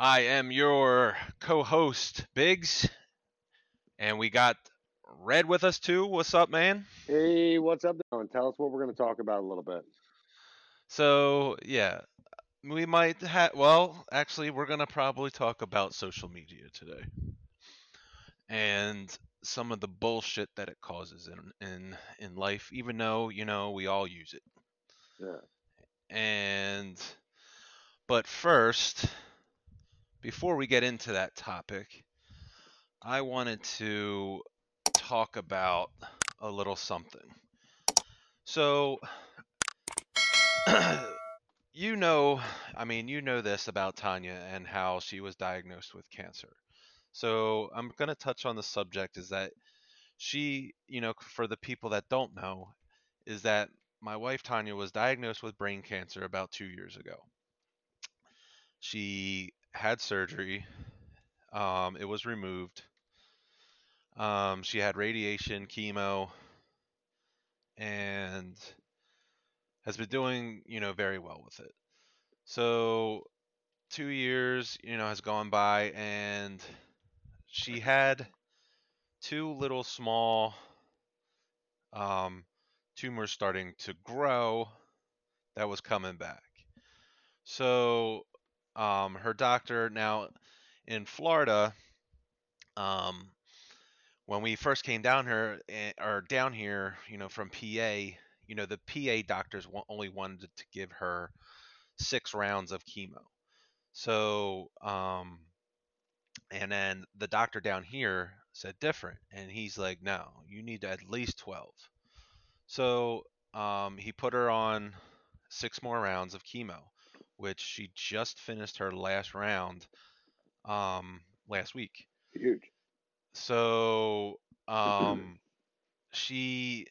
I am your co-host, Bigz, and we got Red with us too. What's up, man? Hey, what's up? And tell us what we're going to talk about a little bit. So yeah, we might have. Well, actually, we're gonna probably talk about social media today, and some of the bullshit that it causes in in in life. Even though you know we all use it. Yeah. And but first, before we get into that topic, I wanted to talk about a little something. So, you know, I mean, you know this about Tanya and how she was diagnosed with cancer. So, I'm going to touch on the subject is that she, you know, for the people that don't know, is that my wife Tanya was diagnosed with brain cancer about two years ago. She had surgery. Um, it was removed. Um, she had radiation, chemo, and has been doing, you know, very well with it. So, two years, you know, has gone by, and she had two little small um, tumors starting to grow that was coming back. So, um, her doctor now in Florida, um, when we first came down here eh, or down here, you know, from PA, you know, the PA doctors only wanted to give her six rounds of chemo. So, um, and then the doctor down here said different, and he's like, no, you need at least 12. So, um, he put her on six more rounds of chemo, which she just finished her last round um, last week. Huge. So um, she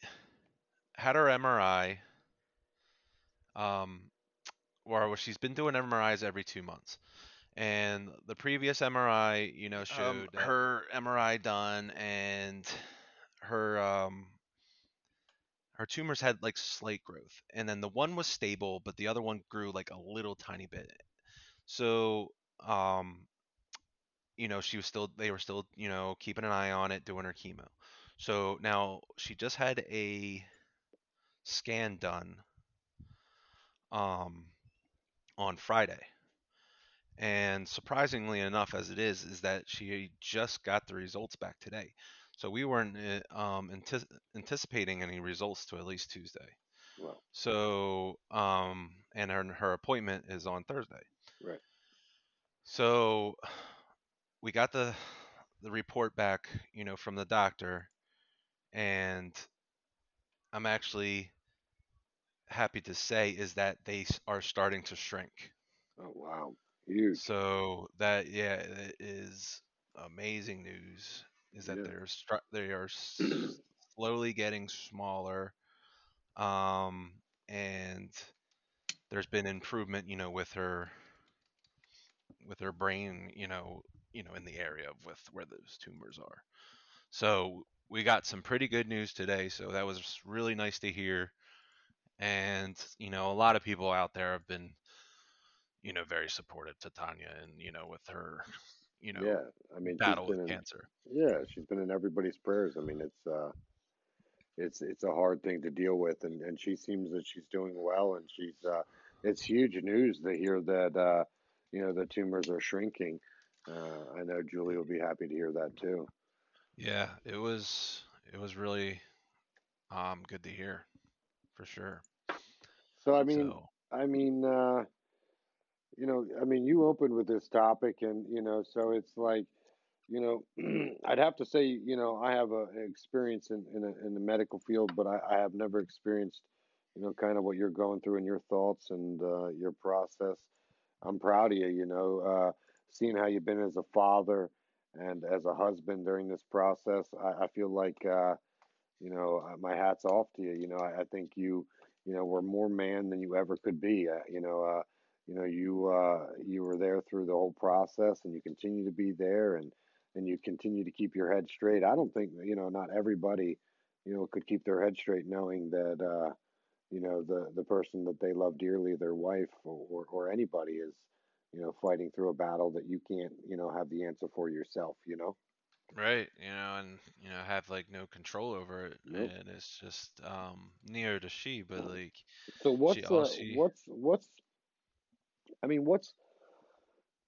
had her MRI, um, or she's been doing MRIs every two months. And the previous MRI, you know, showed that- her MRI done, and her um, her tumors had like slight growth, and then the one was stable, but the other one grew like a little tiny bit. So um, you know, she was still they were still, you know, keeping an eye on it, doing her chemo. So now she just had a scan done um on Friday. And surprisingly enough as it is is that she just got the results back today. So we weren't uh, um anticipating any results to at least Tuesday. Well, So um and her her appointment is on Thursday. right. So we got the the report back, you know, from the doctor, and I'm actually happy to say is that they are starting to shrink. Oh, wow. Huge. So that yeah, it is amazing news. Is that Yeah. they're str- they are slowly getting smaller, um, and there's been improvement, you know, with her with her brain, you know, you know, in the area of with where those tumors are. So we got some pretty good news today. So that was really nice to hear. And you know, a lot of people out there have been, you know, very supportive to Tanya and you know with her, you know, yeah. I mean, battle with in, cancer. yeah, she's been in everybody's prayers. I mean, it's, uh, it's, it's a hard thing to deal with. And, and she seems that she's doing well. And she's, uh, it's huge news to hear that, uh, you know, the tumors are shrinking. Uh, I know Julie will be happy to hear that too. Yeah, it was it was really um good to hear for sure. So, I mean, so I mean, uh, you know, I mean, you opened with this topic, and you know, so it's like, you know, I'd have to say, you know, I have a experience in in, a, in the medical field, but I, I have never experienced, you know, kind of what you're going through and your thoughts and uh, your process. I'm proud of you, you know, uh, seeing how you've been as a father and as a husband during this process. I, I feel like, uh, you know, uh, my hat's off to you. You know, I, I think you, you know, were more man than you ever could be. Uh, you know, uh, you know, you uh, you were there through the whole process, and you continue to be there, and and you continue to keep your head straight. I don't think you know, not everybody, you know, could keep their head straight knowing that, uh, you know, the the person that they love dearly, their wife or or, or anybody, is you know, fighting through a battle that you can't, you know, have the answer for yourself, you know? Right, you know, and you know, have like no control over it, Nope. and it's just um near to she, but like So what's all uh she what's what's I mean, what's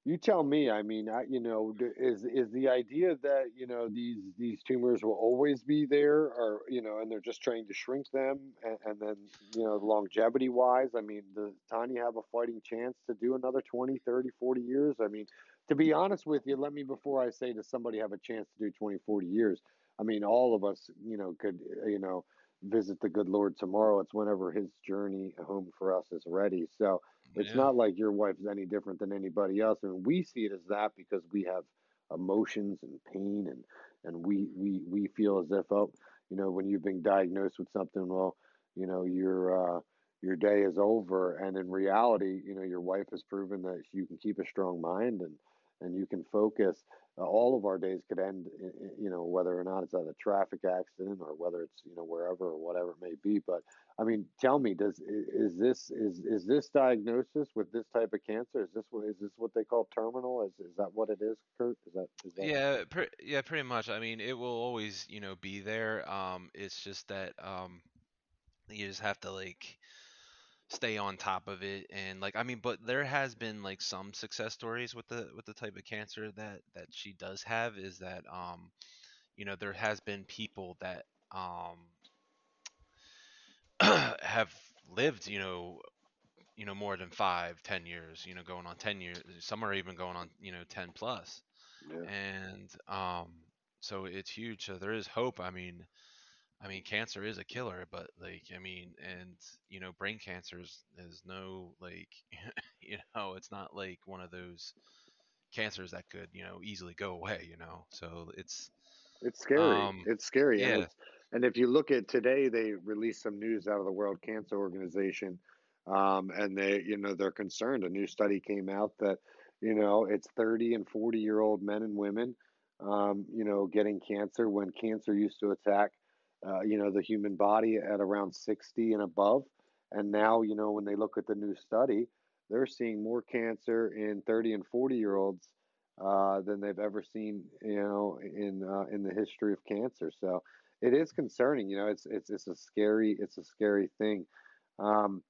You tell me. I mean, I, you know, is is the idea that you know these these tumors will always be there, or you know, and they're just trying to shrink them, and, and then you know, longevity wise, I mean, does Tanya have a fighting chance to do another 20, 30, 40 years? I mean, to be honest with you, let me before I say does somebody have a chance to do 20, 40 years? I mean, all of us, you know, could you know visit the good Lord tomorrow. It's whenever His journey home for us is ready. So it's yeah not like your wife is any different than anybody else, and we see it as that because we have emotions and pain, and and we we we feel as if oh, you know, when you've been diagnosed with something, well, you know, your uh, your day is over, and in reality, you know, your wife has proven that you can keep a strong mind and and you can focus. Uh, all of our days could end, you know, whether or not it's at a traffic accident or whether it's you know wherever or whatever it may be, but I mean, tell me, does is this is is this diagnosis with this type of cancer? Is this what is this what they call terminal? Is is that what it is, Kurt? Is that is that yeah pre- yeah pretty much. I mean, it will always you know be there. Um, it's just that um you just have to like stay on top of it and like I mean, but there has been like some success stories with the with the type of cancer that that she does have is that um you know there has been people that um have lived you know you know more than five ten years you know going on 10 years some are even going on you know 10 plus yeah? and um so it's huge so there is hope i mean i mean cancer is a killer but like i mean and you know brain cancer is, is no like you know it's not like one of those cancers that could you know easily go away you know so it's It's scary. um It's scary, and yeah it's and if you look at today, they released some news out of the World Cancer Organization, um, and they, you know, they're concerned. A new study came out that, you know, it's 30 and 40 year old men and women, um, you know, getting cancer when cancer used to attack, uh, you know, the human body at around 60 and above. And now, you know, when they look at the new study, they're seeing more cancer in 30 and 40 year olds uh, than they've ever seen, you know, in uh, in the history of cancer. So it is concerning. You know, it's it's it's a scary it's a scary thing. Um,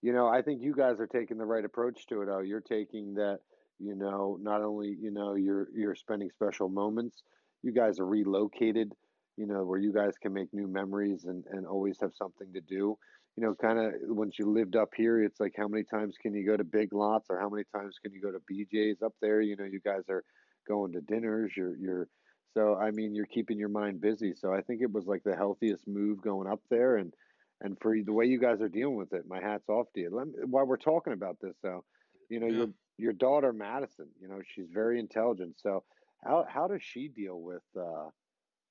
you know, I think you guys are taking the right approach to it. Oh, you're taking that. You know, not only you know you're you're spending special moments. You guys are relocated. You know, where you guys can make new memories and and always have something to do you know, kind of once you lived up here, it's like how many times can you go to Big Lots or how many times can you go to BJ's up there? You know, you guys are going to dinners. You're you're so I mean, you're keeping your mind busy. So I think it was like the healthiest move going up there, and and for the way you guys are dealing with it, my hats off to you. Let me, while we're talking about this, though, you know, yeah your your daughter Madison, you know, she's very intelligent. So how how does she deal with uh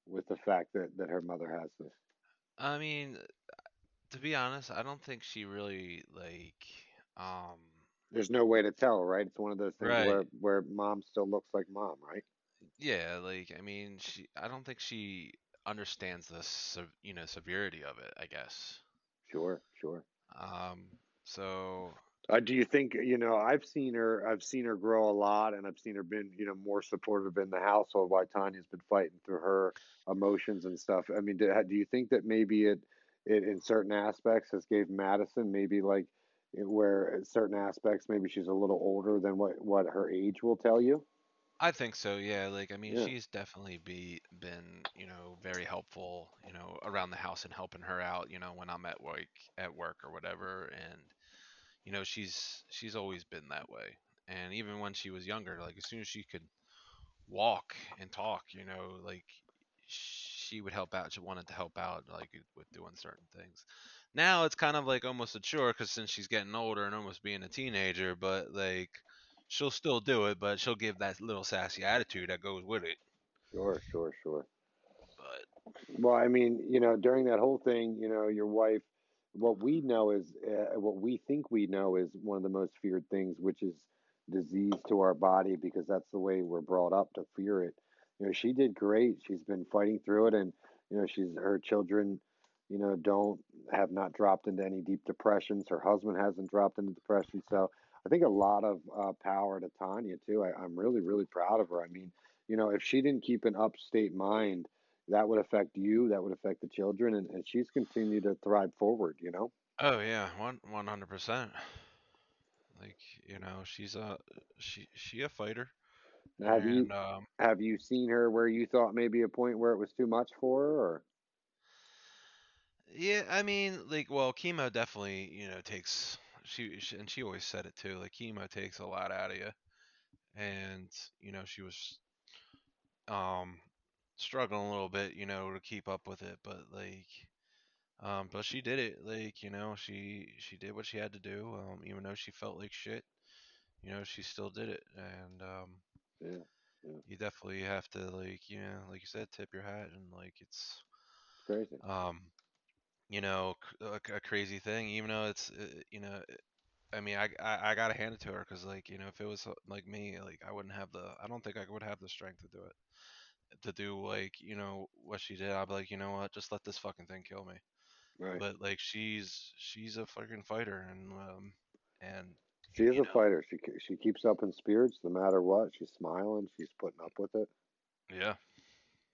with the fact that that her mother has this? i mean to be honest i don't think she really like um There's no way to tell, right? It's one of those things right where where mom still looks like mom, right? Yeah, like I mean, she I don't think she understands the you know severity of it, I guess. Sure, sure. Um so Uh, do you think, you know, I've seen her, I've seen her grow a lot and I've seen her been, you know, more supportive in the household while Tanya's been fighting through her emotions and stuff. I mean, do, do you think that maybe it, it in certain aspects has gave Madison maybe like where certain aspects maybe she's a little older than what what her age will tell you? I think so, yeah. Like I mean, Yeah, she's definitely be been, you know, very helpful, you know, around the house and helping her out, you know, when I'm at work at work or whatever and you know, she's she's always been that way. And even when she was younger, like as soon as she could walk and talk, you know, like she would help out. She wanted to help out, like with doing certain things. Now it's kind of like almost a chore because since she's getting older and almost being a teenager, but like she'll still do it, but she'll give that little sassy attitude that goes with it. sure, sure, sure. But Well, I mean, you know, during that whole thing, you know, your wife, what we know is, uh, what we think we know is one of the most feared things, which is disease to our body, because that's the way we're brought up to fear it. You know, she did great. She's been fighting through it, and you know, she's her children, you know, don't have not dropped into any deep depressions. Her husband hasn't dropped into depression. So I think a lot of uh, power to Tanya too. I, I'm really really proud of her. I mean, you know, if she didn't keep an upstate mind, that would affect you. That would affect the children, and, and she's continued to thrive forward. You know. Oh yeah, one one hundred percent. Like you know, she's a she she a fighter, Have you um, have you seen her where you thought maybe a point where it was too much for her, or yeah, I mean, like, well, chemo definitely you know takes she, she and she always said it too. Like chemo takes a lot out of you, and you know she was um struggling a little bit, you know, to keep up with it, but like. Um, but she did it. Like you know, she she did what she had to do. Um, even though she felt like shit, you know, she still did it. And um, yeah, yeah, you definitely have to like you know like you said tip your hat and like it's it's crazy. um you know a, a crazy thing even though it's uh, you know i mean i i, I gotta hand it to her because like you know if it was uh, like me like i wouldn't have the i don't think i would have the strength to do it to do like you know what she did i'd be like you know what just let this fucking thing kill me Right. but like she's she's a fucking fighter and um and She is a know fighter. She she keeps up in spirits no matter what. She's smiling. She's putting up with it. yeah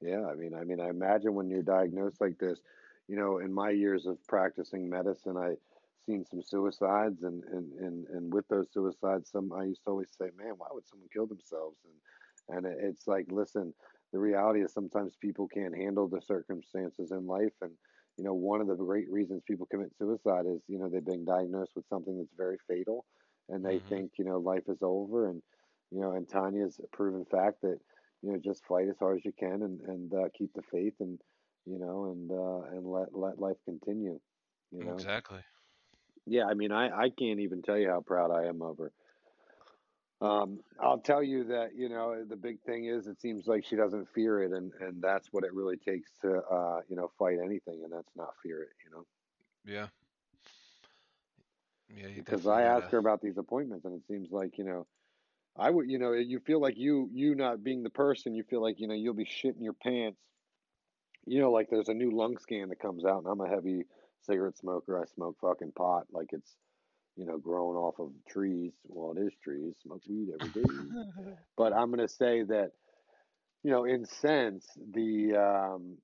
Yeah, I mean, I mean, I imagine when you're diagnosed like this, you know, in my years of practicing medicine, I seen some suicides, and and and and with those suicides, some I used to always say, man, why would someone kill themselves? And and it's like, listen, the reality is sometimes people can't handle the circumstances in life, and you know, one of the great reasons people commit suicide is, you know, they've been diagnosed with something that's very fatal, and they hmm think, you know, life is over, and you know, and Tanya's a proven fact that you know just fight as hard as you can and and uh, keep the faith and you know and uh, and let let life continue you know? Exactly. Yeah i mean i i can't even tell you how proud i am of her um i'll tell you that you know the big thing is it seems like she doesn't fear it and and that's what it really takes to uh you know fight anything and that's not fear it you know yeah yeah because i ask gotta her about these appointments and it seems like you know i would you know you feel like you you not being the person you feel like you know you'll be shitting your pants you know, like there's a new lung scan that comes out, and I'm a heavy cigarette smoker. I smoke fucking pot like it's, you know, grown off of trees. Well, it is trees. Smoke weed every day. But I'm going to say that, you know, in sense, the, um,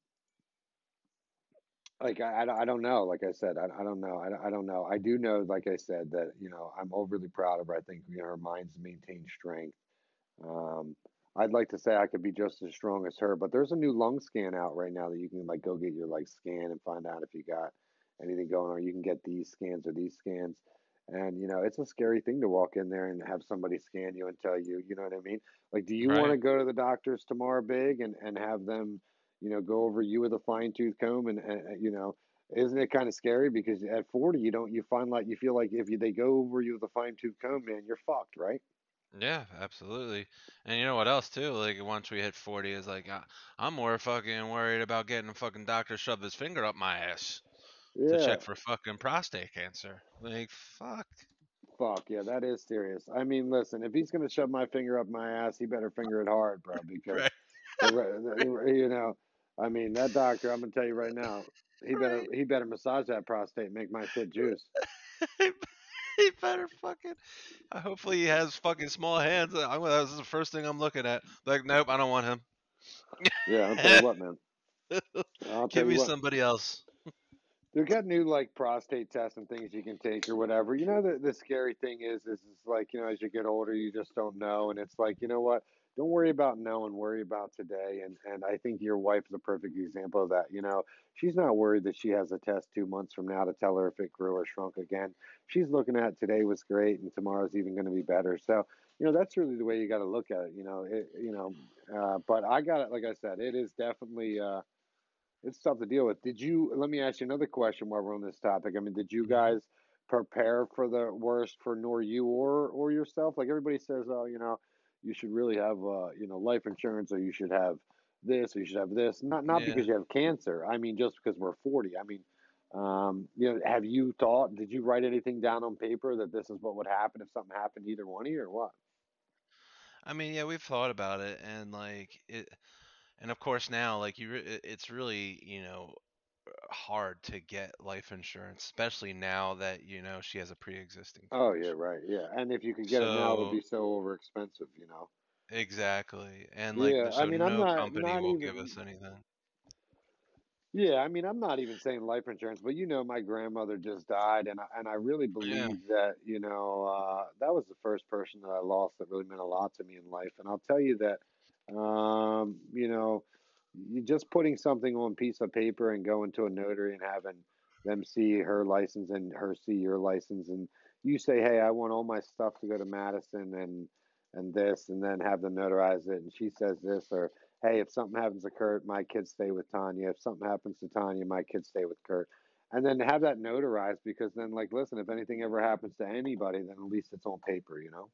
like, I, I, don't- I don't know. Like I said, I, I don't know. I, I don't know. I do know, like I said, that, you know, I'm overly proud of her. I think, you know, her mind's maintained strength. Um, I'd like to say I could be just as strong as her, but there's a new lung scan out right now that you can like go get your like scan and find out if you got anything going on. You can get these scans or these scans. And you know, it's a scary thing to walk in there and have somebody scan you and tell you, you know what I mean? Like, do you want to go to the doctors tomorrow, big, and and have them, you know, go over you with a fine tooth comb and, and you know, isn't it kind of scary because at 40 you don't you find like you feel like if you, they go over you with a fine tooth comb, man, you're fucked, right? Yeah, absolutely. And you know what else too? Like once we hit 40 is like I, I'm more fucking worried about getting a fucking doctor shove his finger up my ass to check for fucking prostate cancer. Like fuck. Fuck yeah, that is serious. I mean, listen, if he's gonna shove my finger up my ass, he better finger it hard, bro, because Right. the, you know, I mean, that doctor, I'm gonna tell you right now, he better he better massage that prostate, and make my shit juice. he better fucking uh, hopefully he has fucking small hands. I'm gonna this the first thing I'm looking at. Like, nope, I don't want him. Yeah, I'll tell you what, man. I'll Give me what. somebody else. They've got new like prostate tests and things you can take or whatever. You know, the the scary thing is, is it's like you know, as you get older, you just don't know, and it's like you know what? Don't worry about knowing, worry about today. And and I think your wife is a perfect example of that. You know, she's not worried that she has a test two months from now to tell her if it grew or shrunk again. She's looking at today was great, and tomorrow's even going to be better. So you know, that's really the way you got to look at it. You know, it, you know, uh, but I got it. Like I said, it is definitely. Uh, it's tough to deal with. Did you? Let me ask you another question while we're on this topic. I mean, did you hmm guys prepare for the worst for nor you or or yourself? Like everybody says, oh, you know, you should really have uh, you know, life insurance, or you should have this, or you should have this. Not not Yeah. because you have cancer. I mean, just because we're forty. I mean, um, you know, have you thought? Did you write anything down on paper that this is what would happen if something happened to either one of you, or what? I mean, yeah, we've thought about it, and like it, and of course now, like you, re- it's really, you know, hard to get life insurance, especially now that you know she has a pre-existing Oh yeah, right. Yeah. And if you could get it now, it would be so over expensive, you know. exactly, and like Yeah, th- I so mean, I'm no not company not will give even us anything. Yeah, I mean, I'm not even saying life insurance, but you know, my grandmother just died, and I, and I really Yeah, believe that you know uh, that was the first person that I lost that really meant a lot to me in life. And I'll tell you that, um, you know, you just putting something on piece of paper and going to a notary and having them see her license and her see your license, and you say, hey, I want all my stuff to go to Madison and and this, and then have them notarize it, and she says this or hey, if something happens to Kurt, my kids stay with Tanya. If something happens to Tanya, my kids stay with Kurt. And then have that notarized because then, like, listen, if anything ever happens to anybody, then at least it's on paper, you know?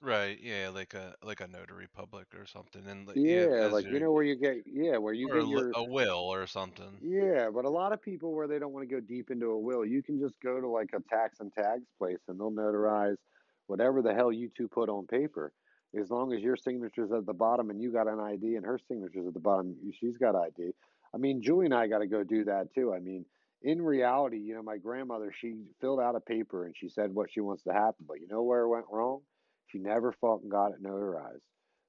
Right. Yeah, like a like a notary public or something, and like, yeah, Yeah, as like, you your know, where you get, yeah, where you or a, get li- your, a will or something. yeah, but a lot of people where they don't want to go deep into a will, you can just go to like a tax and tags place and they'll notarize whatever the hell you two put on paper. As long as your signature's at the bottom and you got an ID and her signature's at the bottom, she's got ID. I mean, Julie and I got to go do that too. I mean, in reality, you know, my grandmother, she filled out a paper and she said what she wants to happen, but you know where it went wrong? She never fucking got it notarized.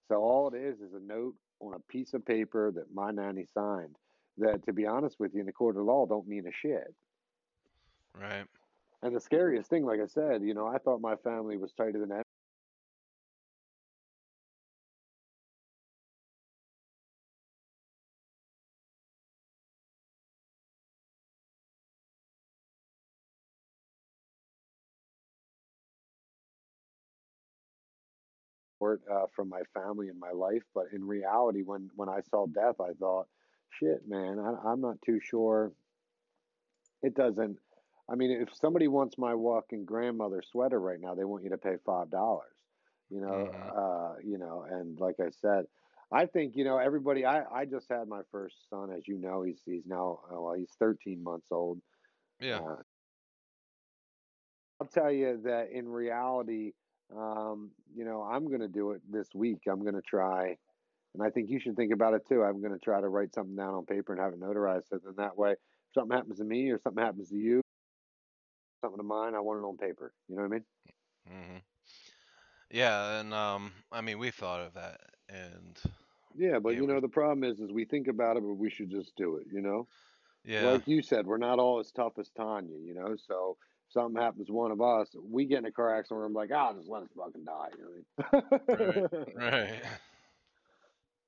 So all it is is a note on a piece of paper that my nanny signed that, to be honest with you, in the court of law don't mean a shit. Right. And the scariest thing, like I said, you know, I thought my family was tighter than Uh, from my family and my life, but in reality, when when I saw death, I thought, shit, man, I, I'm not too sure. It doesn't. I mean, if somebody wants my walking grandmother sweater right now, they want you to pay five dollars. You know, Mm-hmm. uh, you know, and like I said, I think you know everybody. I I just had my first son, as you know. He's he's now uh, well, he's 13 months old. Yeah. Uh, I'll tell you that in reality, um, you know, I'm going to do it this week. I'm going to try, and I think you should think about it too. I'm going to try to write something down on paper and have it notarized, so then that way, if something happens to me or something happens to you, something to mine, I want it on paper. You know what I mean? Mm-hmm. Yeah, and um, I mean, we thought of that, and Yeah, but you know, the problem is, is we think about it, but we should just do it. You know, yeah, like you said, we're not all as tough as Tanya. You know, so something happens to one of us, we get in a car accident, where I'm like, ah, just let us fucking die. You know right, I mean? right.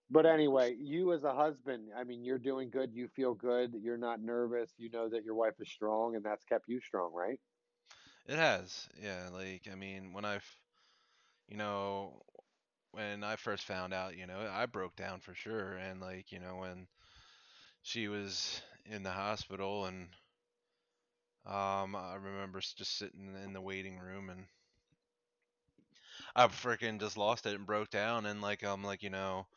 But anyway, you as a husband, I mean, you're doing good. You feel good. You're not nervous. You know that your wife is strong, and that's kept you strong, right? It has, yeah. Like, I mean, when I've, you know, when I first found out, you know, I broke down for sure, and like, you know, when she was in the hospital, and um, I remember just sitting in the waiting room, and I freaking just lost it and broke down, and like, I'm like, you know,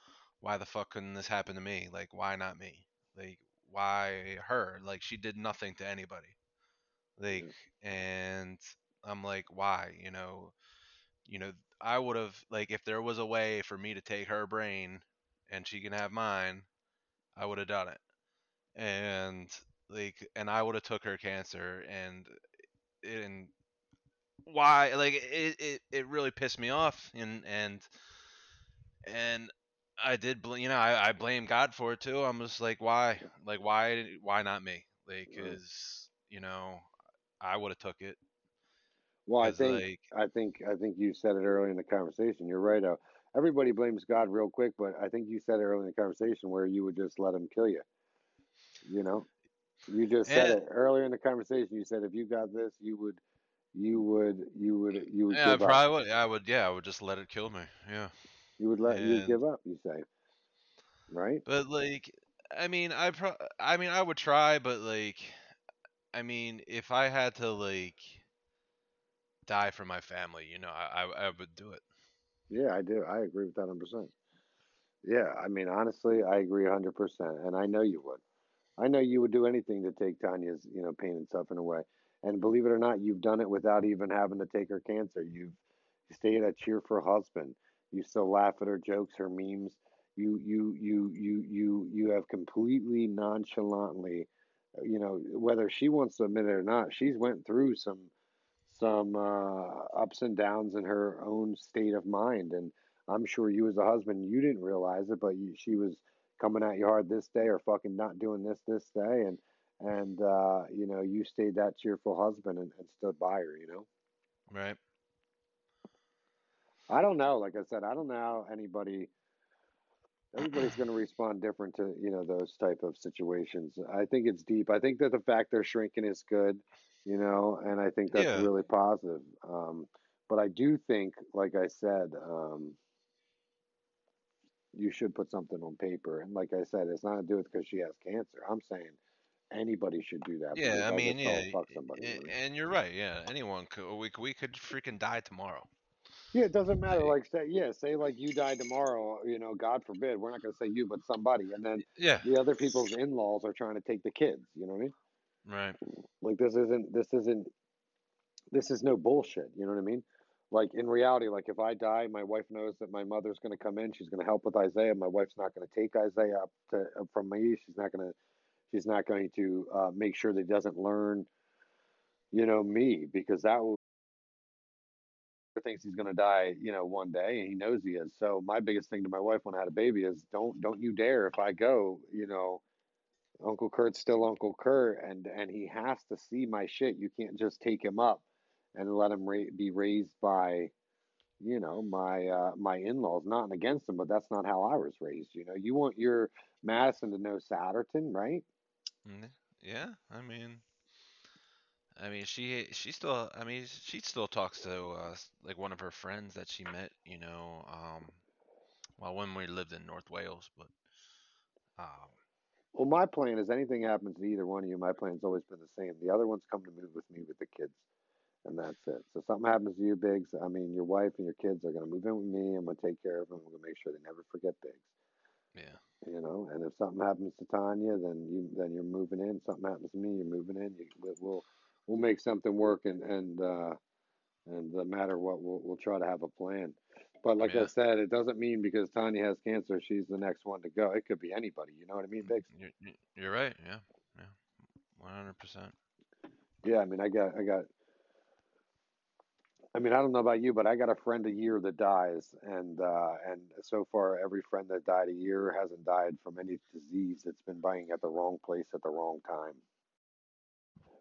why the fuck couldn't this happen to me? Like, why not me? Like, why her? Like, she did nothing to anybody. Like, and I'm like, why? You know, you know, I would have like if there was a way for me to take her brain and she can have mine, I would have done it. And like, and I would have took her cancer and and why like it, it it really pissed me off and and and I did bl- you know I, I blame God for it too. I'm just like why like why why not me like cuz you know I would have took it Well, I think, like I think, I think you said it earlier in the conversation. You're right. Uh, everybody blames God real quick, but I think you said it earlier in the conversation where you would just let him kill you. You know, you just said and it earlier in the conversation. You said if you got this, you would, you would, you would, you would yeah, I give up. probably would I would yeah I would just let it kill me yeah You would let, you give up. You say, right? But like, I mean, I pro- I mean, I would try, but like, I mean, if I had to like die for my family, you know, I I, I would do it. Yeah, I do. I agree with that 100%. Yeah, I mean, honestly, I agree 100%. And I know you would. I know you would do anything to take Tanya's, you know, pain and suffering away. And believe it or not, you've done it without even having to take her cancer. You've stayed at cheer for husband. You still laugh at her jokes, her memes. You you you you you you have completely nonchalantly you know, whether she wants to admit it or not, she's went through some some uh, ups and downs in her own state of mind, and I'm sure you as a husband, you didn't realize it, but you, she was coming at you hard this day or fucking not doing this this day, and and uh, you know you stayed that cheerful husband and, and stood by her, you know. Right. I don't know. Like I said, I don't know how anybody everybody's going to respond different to you know those type of situations. I think it's deep. I think that the fact they're shrinking is good, you know, and I think that's Yeah. really positive. Um, but I do think, like I said, um, you should put something on paper. And like I said, it's not to do it because she has cancer. I'm saying anybody should do that. Yeah, I mean, yeah, her fuck somebody. you and you're right. Yeah, anyone could. We could, we could freaking die tomorrow. Yeah, it doesn't matter. Like say, yeah, say like you die tomorrow. You know, God forbid. We're not going to say you, but somebody, and then Yeah. the other people's in-laws are trying to take the kids. You know what I mean? Right. Like this isn't this isn't this is no bullshit. You know what I mean? Like in reality, like if I die, my wife knows that my mother's going to come in. She's going to help with Isaiah. My wife's not going to take Isaiah up to up from me. She's not going to. She's not going to uh, make sure that he doesn't learn. You know me because that will thinks he's going to die. You know one day, and he knows he is. So my biggest thing to my wife when I had a baby is don't don't you dare if I go. You know. Uncle Kurt's still Uncle Kurt, and and he has to see my shit. You can't just take him up and let him ra- be raised by, you know, my uh, my in laws. Not against them but that's not how I was raised. You know, you want your Madison to know Satterton, right? Yeah. I mean, I mean, she she still. I mean, she still talks to uh, like one of her friends that she met. You know, um, well, when we lived in North Wales, but um, Well, my plan is anything happens to either one of you, my plan's always been the same. The other ones come to move with me with the kids, and that's it. So something happens to you, Bigz. I mean, your wife and your kids are going to move in with me. I'm going to take care of them. I'm going to make sure they never forget Bigz. yeah. You know, and if something happens to Tanya, then you then you're moving in. Something happens to me, you're moving in. You, we- we'll we'll make something work, and and uh, and no matter what, we'll we'll try to have a plan. But like I said, it doesn't mean because Tanya has cancer, she's the next one to go. It could be anybody. You know what I mean, Bigz? You're, you're- you're right. Yeah. Yeah. One hundred percent. Yeah, I mean, I got, I got. I mean, I don't know about you, but I got a friend a year that dies, and uh, and so far, every friend that died a year hasn't died from any disease that's been buying at the wrong place at the wrong time.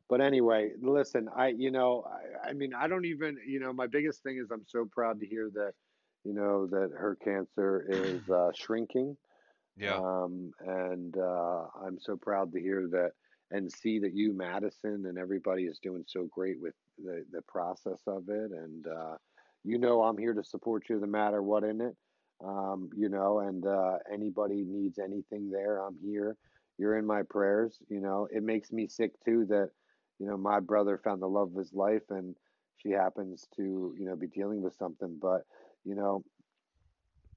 But anyway, listen, I, you know, I, I mean, I don't even, you know, my biggest thing is I'm so proud to hear that, you know, that her cancer is uh, shrinking. Yeah. Um, and uh, I'm so proud to hear that and see that you, Madison, and everybody is doing so great with the, the process of it. And, uh, you know, I'm here to support you no matter what in it. Um, you know, and uh, anybody needs anything there, I'm here. You're in my prayers. You know, it makes me sick too that, you know, my brother found the love of his life and she happens to, you know, be dealing with something. But, you know,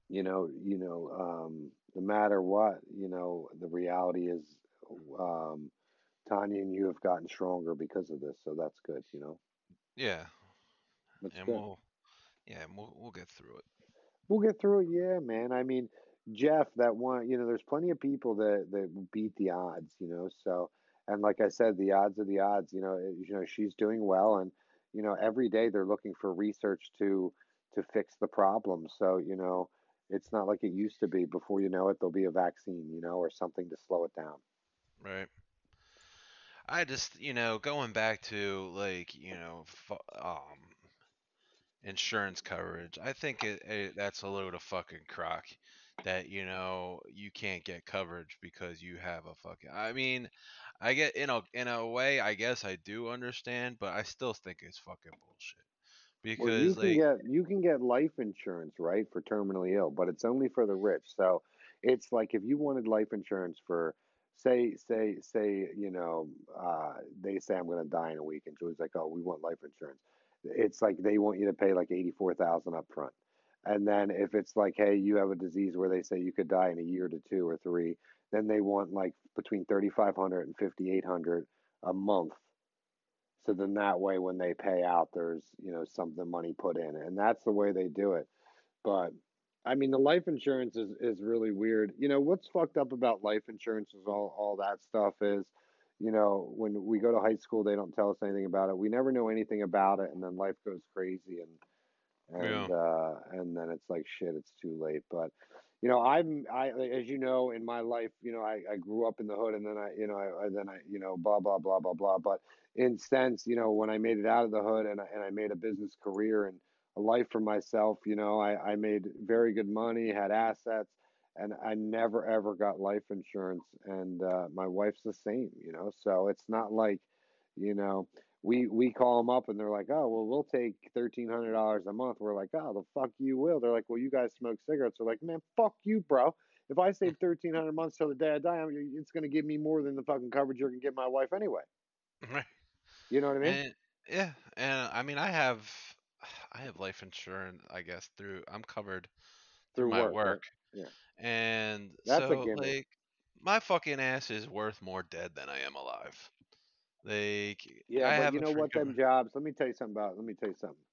you know, you know, um, no matter what, you know, the reality is, um, Tanya and you have gotten stronger because of this, so that's good, you know. Yeah. That's And good. we'll. Yeah. and We'll we'll get through it. We'll get through it, yeah, man. I mean, Jeff, that one, you know, there's plenty of people that that beat the odds, you know. So, and like I said, the odds are the odds. You know, it- you know, she's doing well, and you know, every day they're looking for research to to fix the problem. So, you know, it's not like it used to be. Before you know it, there'll be a vaccine, you know, or something to slow it down. Right. I just, you know, going back to like, you know, um, insurance coverage. I think it, it that's a load of fucking crock. That you know you can't get coverage because you have a fucking. I mean, I get in a in a way. I guess I do understand, but I still think it's fucking bullshit. Well, you Because can get you can get life insurance, right, for terminally ill, but it's only for the rich. So it's like if you wanted life insurance for say say say, you know, uh they say I'm going to die in a week and Julie's like, "Oh, we want life insurance." It's like they want you to pay like 84,000 up front. And then if it's like, "Hey, you have a disease where they say you could die in a year to 2 or 3," then they want like between 3,500 and 5,800 a month so then that way, when they pay out, there's you know something money put in, and that's the way they do it. But I mean, the life insurance is is really weird. You know what's fucked up about life insurance is all all that stuff is, you know, when we go to high school, they don't tell us anything about it. We never know anything about it, and then life goes crazy, and Yeah. and uh, and then it's like shit, it's too late. But you know, I'm I as you know in my life, you know, I, I grew up in the hood, and then I, you know, I, I then I, you know, blah blah blah blah blah. But in sense, you know, when I made it out of the hood, and I, and I made a business career and a life for myself, you know, I I made very good money, had assets. And I never ever got life insurance, and uh, my wife's the same, you know. So it's not like, you know, we we call them up and they're like, oh well, we'll take thirteen hundred dollars a month. We're like, oh the fuck you will. They're like, well, you guys smoke cigarettes. They're like, man, fuck you, bro. If I save thirteen hundred months till the day I die, I'm- it's gonna give me more than the fucking coverage you're gonna give my wife anyway. Right. You know what I mean? And yeah, and I mean I have I have life insurance, I guess, through I'm covered through my work, right? Yeah, And that's so like my fucking ass is worth more dead than I am alive. Like Yeah, I but have you know what? Them jobs. Let me tell you something about. Let me tell you something.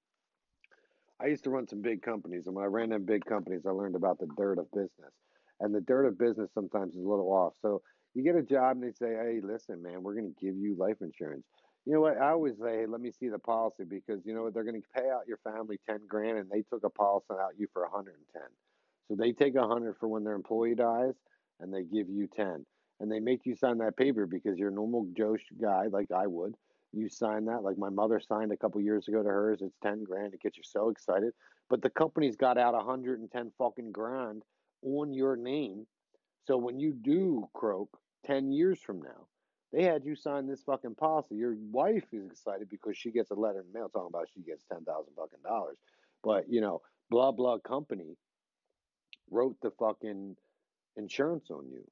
I used to run some big companies, and when I ran them big companies, I learned about the dirt of business. And the dirt of business sometimes is a little off. So you get a job, and they say, "Hey, listen, man, we're going to give you life insurance." You know what? I always say, "Hey, let me see the policy," because you know what? They're going to pay out your family ten grand, and they took a policy out you for a hundred and ten. So they take a hundred for when their employee dies, and they give you ten, and they make you sign that paper because you're a normal Joe guy like I would you sign that like my mother signed a couple years ago to hers it's 10 grand it gets you so excited but the company's got out 110 fucking grand on your name so when you do croak 10 years from now they had you sign this fucking policy your wife is excited because she gets a letter in the mail talking about she gets 10,000 fucking dollars but you know blah blah company wrote the fucking insurance on you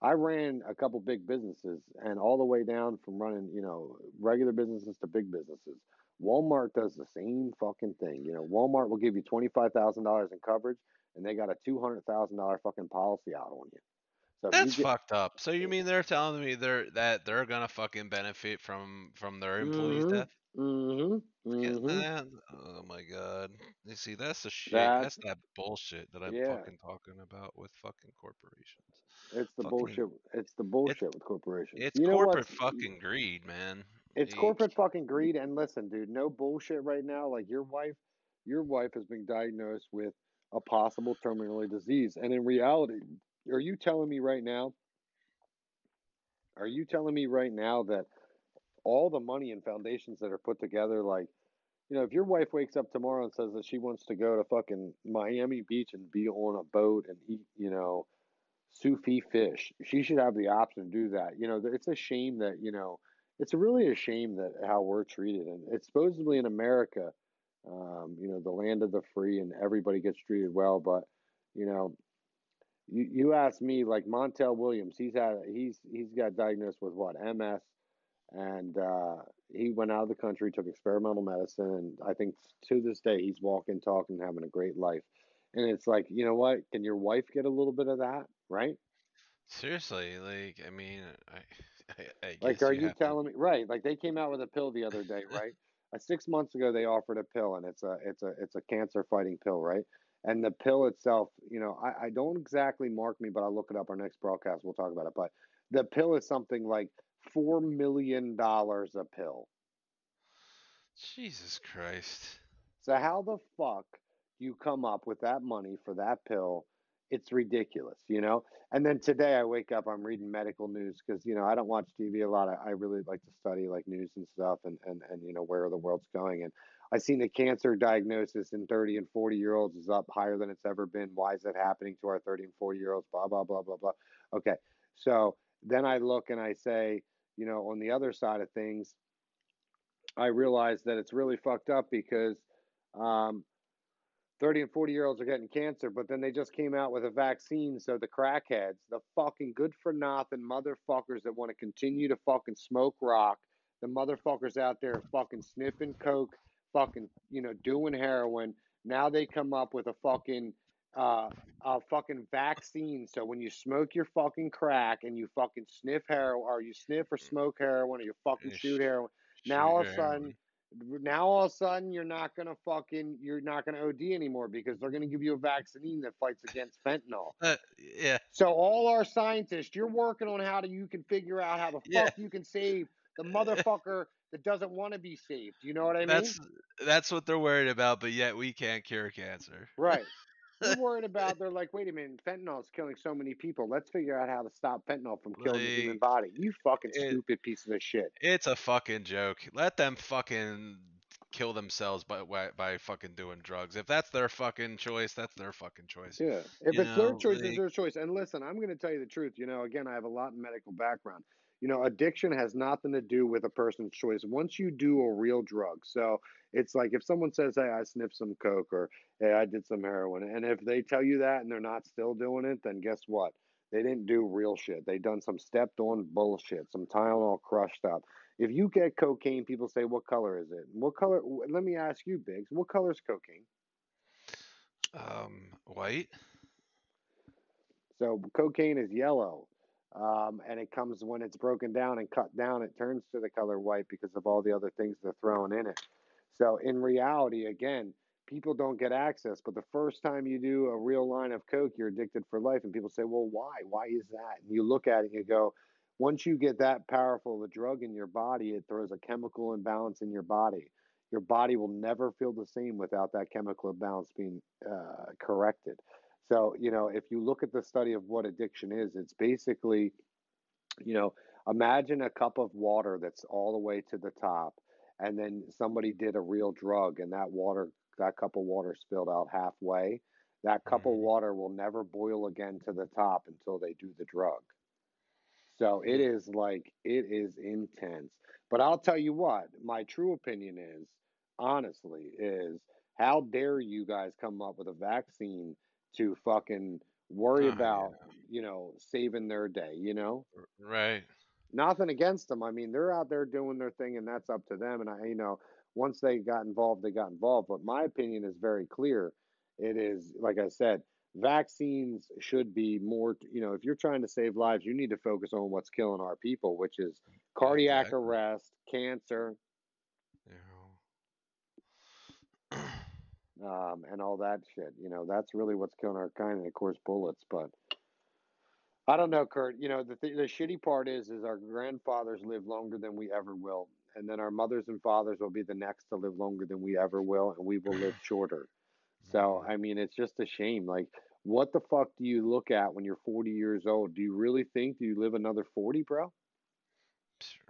I ran a couple big businesses and all the way down from running, you know, regular businesses to big businesses. Walmart does the same fucking thing. You know, Walmart will give you $25,000 in coverage and they got a $200,000 fucking policy out on you. So that's get fucked up. So you mean they're telling me they're that they're gonna fucking benefit from from their employees' Mhm. death? Mhm. Yeah, Mhm. oh my god. You see, that's the shit. That's That's that bullshit that I'm yeah, fucking talking about with fucking corporations. it's the Fucking bullshit. It's the it's bullshit with corporations. it's You corporate fucking greed, man. it's corporate fucking greed and listen, dude, no bullshit right now. Like your wife your wife has been diagnosed with a possible terminally disease. And in reality, are you telling me right now, are you telling me right now that all the money and foundations that are put together, like, you know, if your wife wakes up tomorrow and says that she wants to go to fucking Miami Beach and be on a boat and eat, you know, Sufi fish, she should have the option to do that. You know, it's a shame that, you know, it's really a shame that how we're treated. And it's supposedly in America, um, you know, the land of the free and everybody gets treated well. But, you know, you, you ask me, like Montel Williams, he's had, he's, he's got diagnosed with what, MS and uh, he went out of the country, took experimental medicine, and I think to this day he's walking, talking, having a great life. And it's like, you know what? Can your wife get a little bit of that, right? seriously, like, I mean, I, I, I Like, are you you have to. telling me, right? Like they came out with a pill the other day, right? Uh, six months ago they offered a pill, and it's a it's a it's a cancer fighting pill, right? And the pill itself, you know, I, I don't exactly mark me, but I'll look it up. Our next broadcast, we'll talk about it. But the pill is something like four million dollars a pill. Jesus Christ. So how the fuck do you come up with that money for that pill? It's ridiculous, you know. And then today I wake up, I'm reading medical news because you know I don't watch TV a lot. I, I really like to study like news and stuff, and and and you know where the world's going. And I seen the cancer diagnosis in 30 and 40 year olds is up higher than it's ever been. Why is that happening to our 30 and 40 year olds? Blah blah blah blah blah. Okay, so then I look and I say, you know, on the other side of things, I realize that it's really fucked up because um, 30 and 40 year olds are getting cancer, but then they just came out with a vaccine. So the crackheads, the fucking good for nothing motherfuckers that want to continue to fucking smoke rock, the motherfuckers out there fucking sniffing coke, fucking, you know, doing heroin. Now they come up with a fucking, uh, a fucking vaccine. So when you smoke your fucking crack and you fucking sniff heroin, or you sniff or smoke heroin, or you fucking shoot heroin, now all of a sudden now all of a sudden you're not gonna fucking you're not gonna OD anymore because they're gonna give you a vaccine that fights against fentanyl. Uh, yeah. So all our scientists, you're working on how to you can figure out how the Yeah. fuck you can save the motherfucker that doesn't want to be saved. You know what I mean? That's that's what they're worried about, but yet we can't cure cancer. Right. They're worried about. They're like, wait a minute, fentanyl is killing so many people. Let's figure out how to stop fentanyl from killing the human body. You fucking it- stupid piece of shit. It's a fucking joke. Let them fucking kill themselves by by, by fucking doing drugs. If that's their fucking choice, that's their fucking choice. Yeah. If You it's their know, choice, it's their choice. And listen, I'm going to tell you the truth. You know, again, I have a lot in medical background. You know, addiction has nothing to do with a person's choice. Once you do a real drug, so it's like if someone says, "Hey, I sniffed some coke," or "Hey, I did some heroin," and if they tell you that and they're not still doing it, then guess what? They didn't do real shit. They done some stepped on bullshit, some Tylenol crushed up. If you get cocaine, people say, "What color is it?" What color? Let me ask you, Bigz. What color is cocaine? Um, white. So cocaine is yellow, um, and it comes when it's broken down and cut down. It turns to the color white because of all the other things they're throwing in it. So in reality, again, people don't get access. But the first time you do a real line of coke, you're addicted for life. And people say, "Well, why? Why is that?" And you look at it and you go, "Once you get that powerful of a drug in your body, it throws a chemical imbalance in your body." Your body will never feel the same without that chemical imbalance being uh, corrected. So, you know, if you look at the study of what addiction is, it's basically, you know, imagine a cup of water that's all the way to the top, and then somebody did a real drug, and that water, that cup of water spilled out halfway. That cup of Mhm. water will never boil again to the top until they do the drug. So it Mm. like, it is intense. But I'll tell you what, my true opinion is, honestly, is how dare you guys come up with a vaccine to fucking worry Oh, about, you know, saving their day, you know? Right. Nothing against them. I mean, they're out there doing their thing and that's up to them. And I, you know, once they got involved, they got involved. But my opinion is very clear. It is, like I said, vaccines should be more, you know, if you're trying to save lives, you need to focus on what's killing our people, which is cardiac Exactly. arrest, cancer, You um, and all that shit. You know, that's really what's killing our kind, and of course, bullets. But I don't know, Kurt. You know, the th- the shitty part is, is our grandfathers live longer than we ever will, and then our mothers and fathers will be the next to live longer than we ever will, and we will live shorter. So I mean, it's just a shame. Like, what the fuck do you look at when you're 40 years old? Do you really think do you live another 40, bro?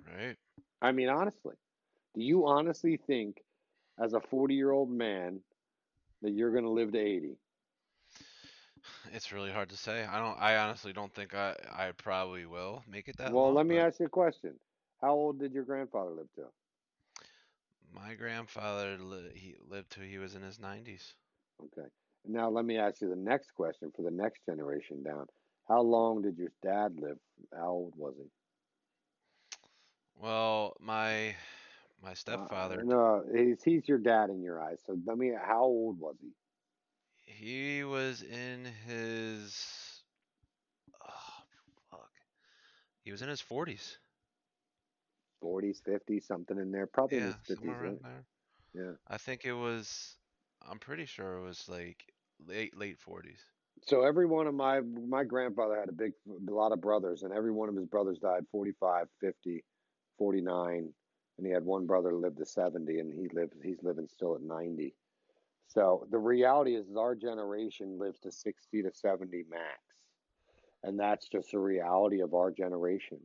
right. I mean, honestly, do you honestly think, as a 40 year old man, that you're going to live to 80? It's really hard to say. I don't. I honestly don't think I. I probably will make it that well, long. let me but ask you a question. How old did your grandfather live to? My grandfather li- he lived till he was in his nineties. Okay. Now let me ask you the next question for the next generation down. How long did your dad live? How old was he? Well, my my Uh, stepfather. no, he's he's your dad in your eyes. So let me. How old was he? He was in his. Oh, fuck. He was in his forties. Forties, fifties, something in there. Probably Yeah, his fifties. somewhere around Right? there. Yeah. I think it was. I'm pretty sure it was like late late forties. So every one of my my grandfather had a big a lot of brothers, and every one of his brothers died 45, 50, 49, and he had one brother who lived to 70, and he lived he's living still at 90. So the reality is, is our generation lives to 60 to 70 max, and that's just the reality of our generation.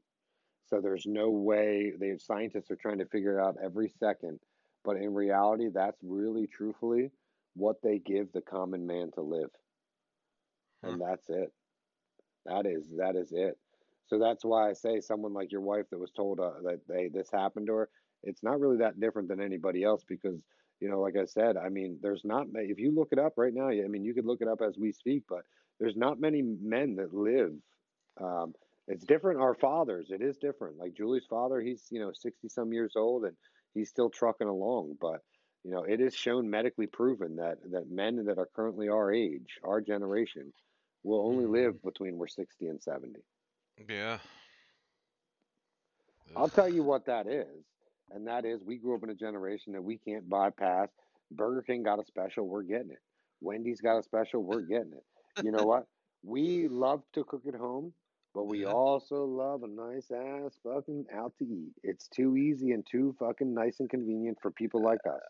So there's no way the scientists are trying to figure it out every second, but in reality, that's really truthfully what they give the common man to live and that's it. That is that is it. So that's why I say someone like your wife that was told uh, that they this happened to her. It's not really that different than anybody else because you know, like I said, I mean, there's not if you look it up right now. I mean, you could look it up as we speak, but there's not many men that live. Um, it's different. Our fathers, it is different. Like Julie's father, he's you know sixty some years old and he's still trucking along, but. You know, it is shown medically proven that that men that are currently our age, our generation, will only Mhm. live between we're 60 and 70. Yeah. I'll tell you what that is. And that is we grew up in a generation that we can't bypass. Burger King got a special, we're getting it. Wendy's got a special, we're getting it. You know what? We love to cook at home, but we Yeah. also love a nice ass fucking out to eat. It's too easy and too fucking nice and convenient for people like us.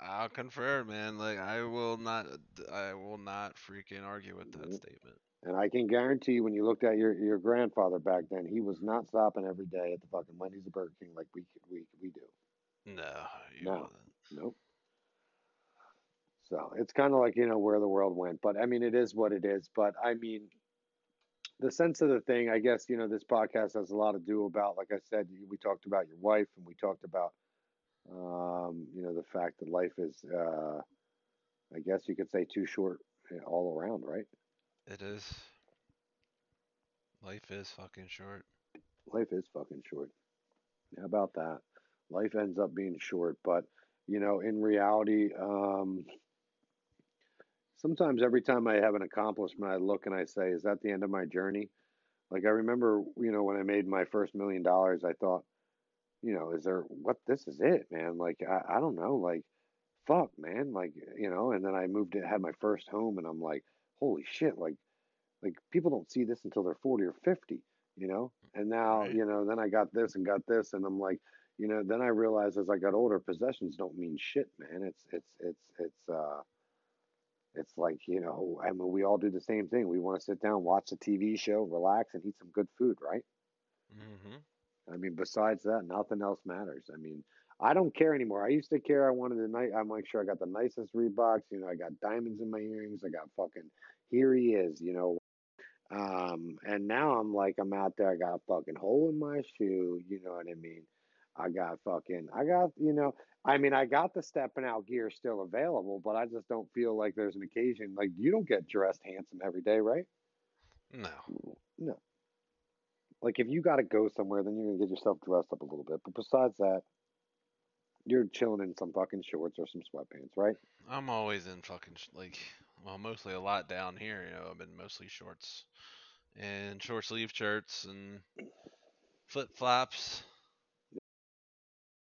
I'll confer, man. Like I will not, I will not freaking argue with that Mhm. statement. And I can guarantee when you looked at your, your grandfather back then, he was not stopping every day at the fucking Wendy's or Burger King like we we we do. No, you No. wasn't. Nope. So it's kind of like you know where the world went, but I mean it is what it is. But I mean, the sense of the thing, I guess you know this podcast has a lot to do about. Like I said, we talked about your wife, and we talked about um, you know the fact that life is, uh, I guess you could say, too short uh, all around, right? It is. Life is fucking short. life is fucking short. How about that? Life ends up being short, but you know, in reality, um, sometimes every time I have an accomplishment, I look and I say, "Is that the end of my journey?" Like I remember, you know, when I made my first million dollars, I thought, you know, is there what? This is it, man. Like I, I don't know, like fuck, man, like you know. And then I moved to had my first home, and I'm like, holy shit, like like people don't see this until they're 40 or 50 you know? And now Right. you know then i got this and got this and i'm like you know then i realized as i got older possessions don't mean shit man. It's it's it's it's uh it's like you know i mean we all do the same thing. We want to sit down watch a tv show relax and eat some good food right? Mm-hmm. i mean besides that nothing else matters. I mean i don't care anymore i used to care i wanted the night i'm like sure i got the nicest reeboks you know i got diamonds in my earrings i got fucking here he is you know um, and now I'm like, I'm out there, I got a fucking hole in my shoe, you know what I mean? I got fucking, I got, you know, I mean, I got the stepping out gear still available, but I just don't feel like there's an occasion. Like, you don't get dressed handsome every day, right? No. No. Like, if you got to go somewhere, then you're to get yourself dressed up a little bit. But besides that, you're chilling in some fucking shorts or some sweatpants, right? I'm always in fucking sh- like, well, mostly a lot down here. You know, I've been mostly shorts and short sleeve shirts and flip flops.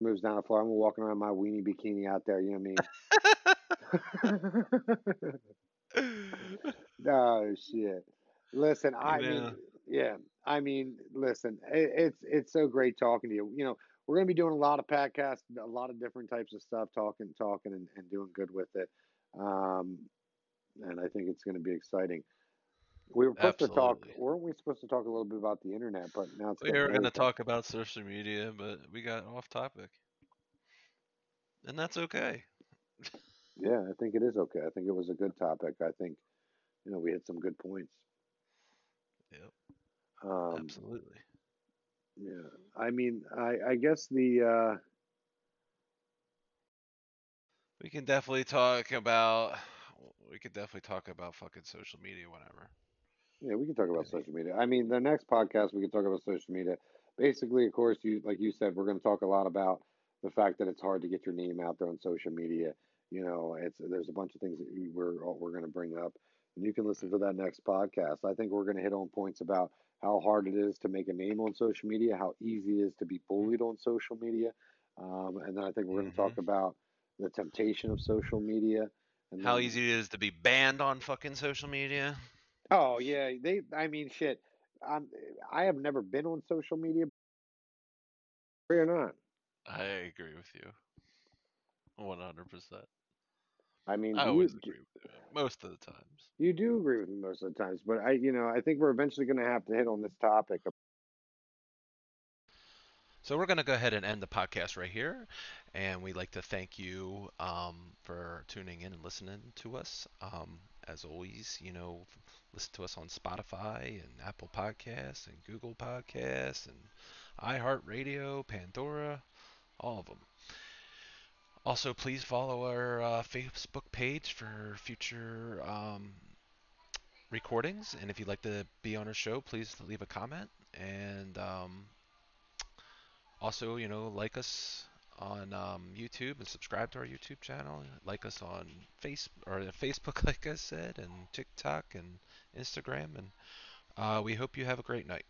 Moves down the floor. I'm walking around my weenie bikini out there, you know what I mean? Oh shit! Listen, I You mean, yeah, I mean, listen, it, it's it's so great talking to you. You know, we're gonna be doing a lot of podcasts, a lot of different types of stuff, talking, talking, and, and doing good with it. Um, and I think it's gonna be exciting. We were supposed to talk, weren't we supposed to talk a little bit about the internet? But now it's We were going to talk about social media, but we got off topic. And that's okay. Yeah, I think it is okay. I think it was a good topic. I think, you know, we had some good points. Yep. Um, Absolutely. Yeah, I mean, I I guess the uh, We can definitely talk about. We could definitely talk about fucking social media whatever. yeah we can talk about social media. I mean, the next podcast we can talk about social media. Basically, of course, you like you said, we're going to talk a lot about the fact that it's hard to get your name out there on social media. You know, it's there's a bunch of things that we- we're we're going to bring up, and you can listen to that next podcast. I think we're going to hit on points about how hard it is to make a name on social media, how easy it is to be bullied on social media, um, and then I think we're going to talk about the temptation of social media. And How then- easy it is to be banned on fucking social media. Oh yeah, they. I mean, shit. I'm. I have never been on social media. Or not. I agree with you. 100%. I mean, I always you, agree with you. Most of the times. you do agree with me most of the times, but I, you know, I think we're eventually going to have to hit on this topic. So we're going to go ahead and end the podcast right here. And we'd like to thank you um, for tuning in and listening to us. Um, as always, you know, listen to us on Spotify and Apple Podcasts and Google Podcasts and iHeartRadio, Pandora, all of them. Also, please follow our uh, Facebook page for future um, recordings. And if you'd like to be on our show, please leave a comment. And um, also, you know, like us on um, YouTube and subscribe to our YouTube channel. Like us on face or Facebook, like I said, and TikTok and Instagram. And uh, we hope you have a great night.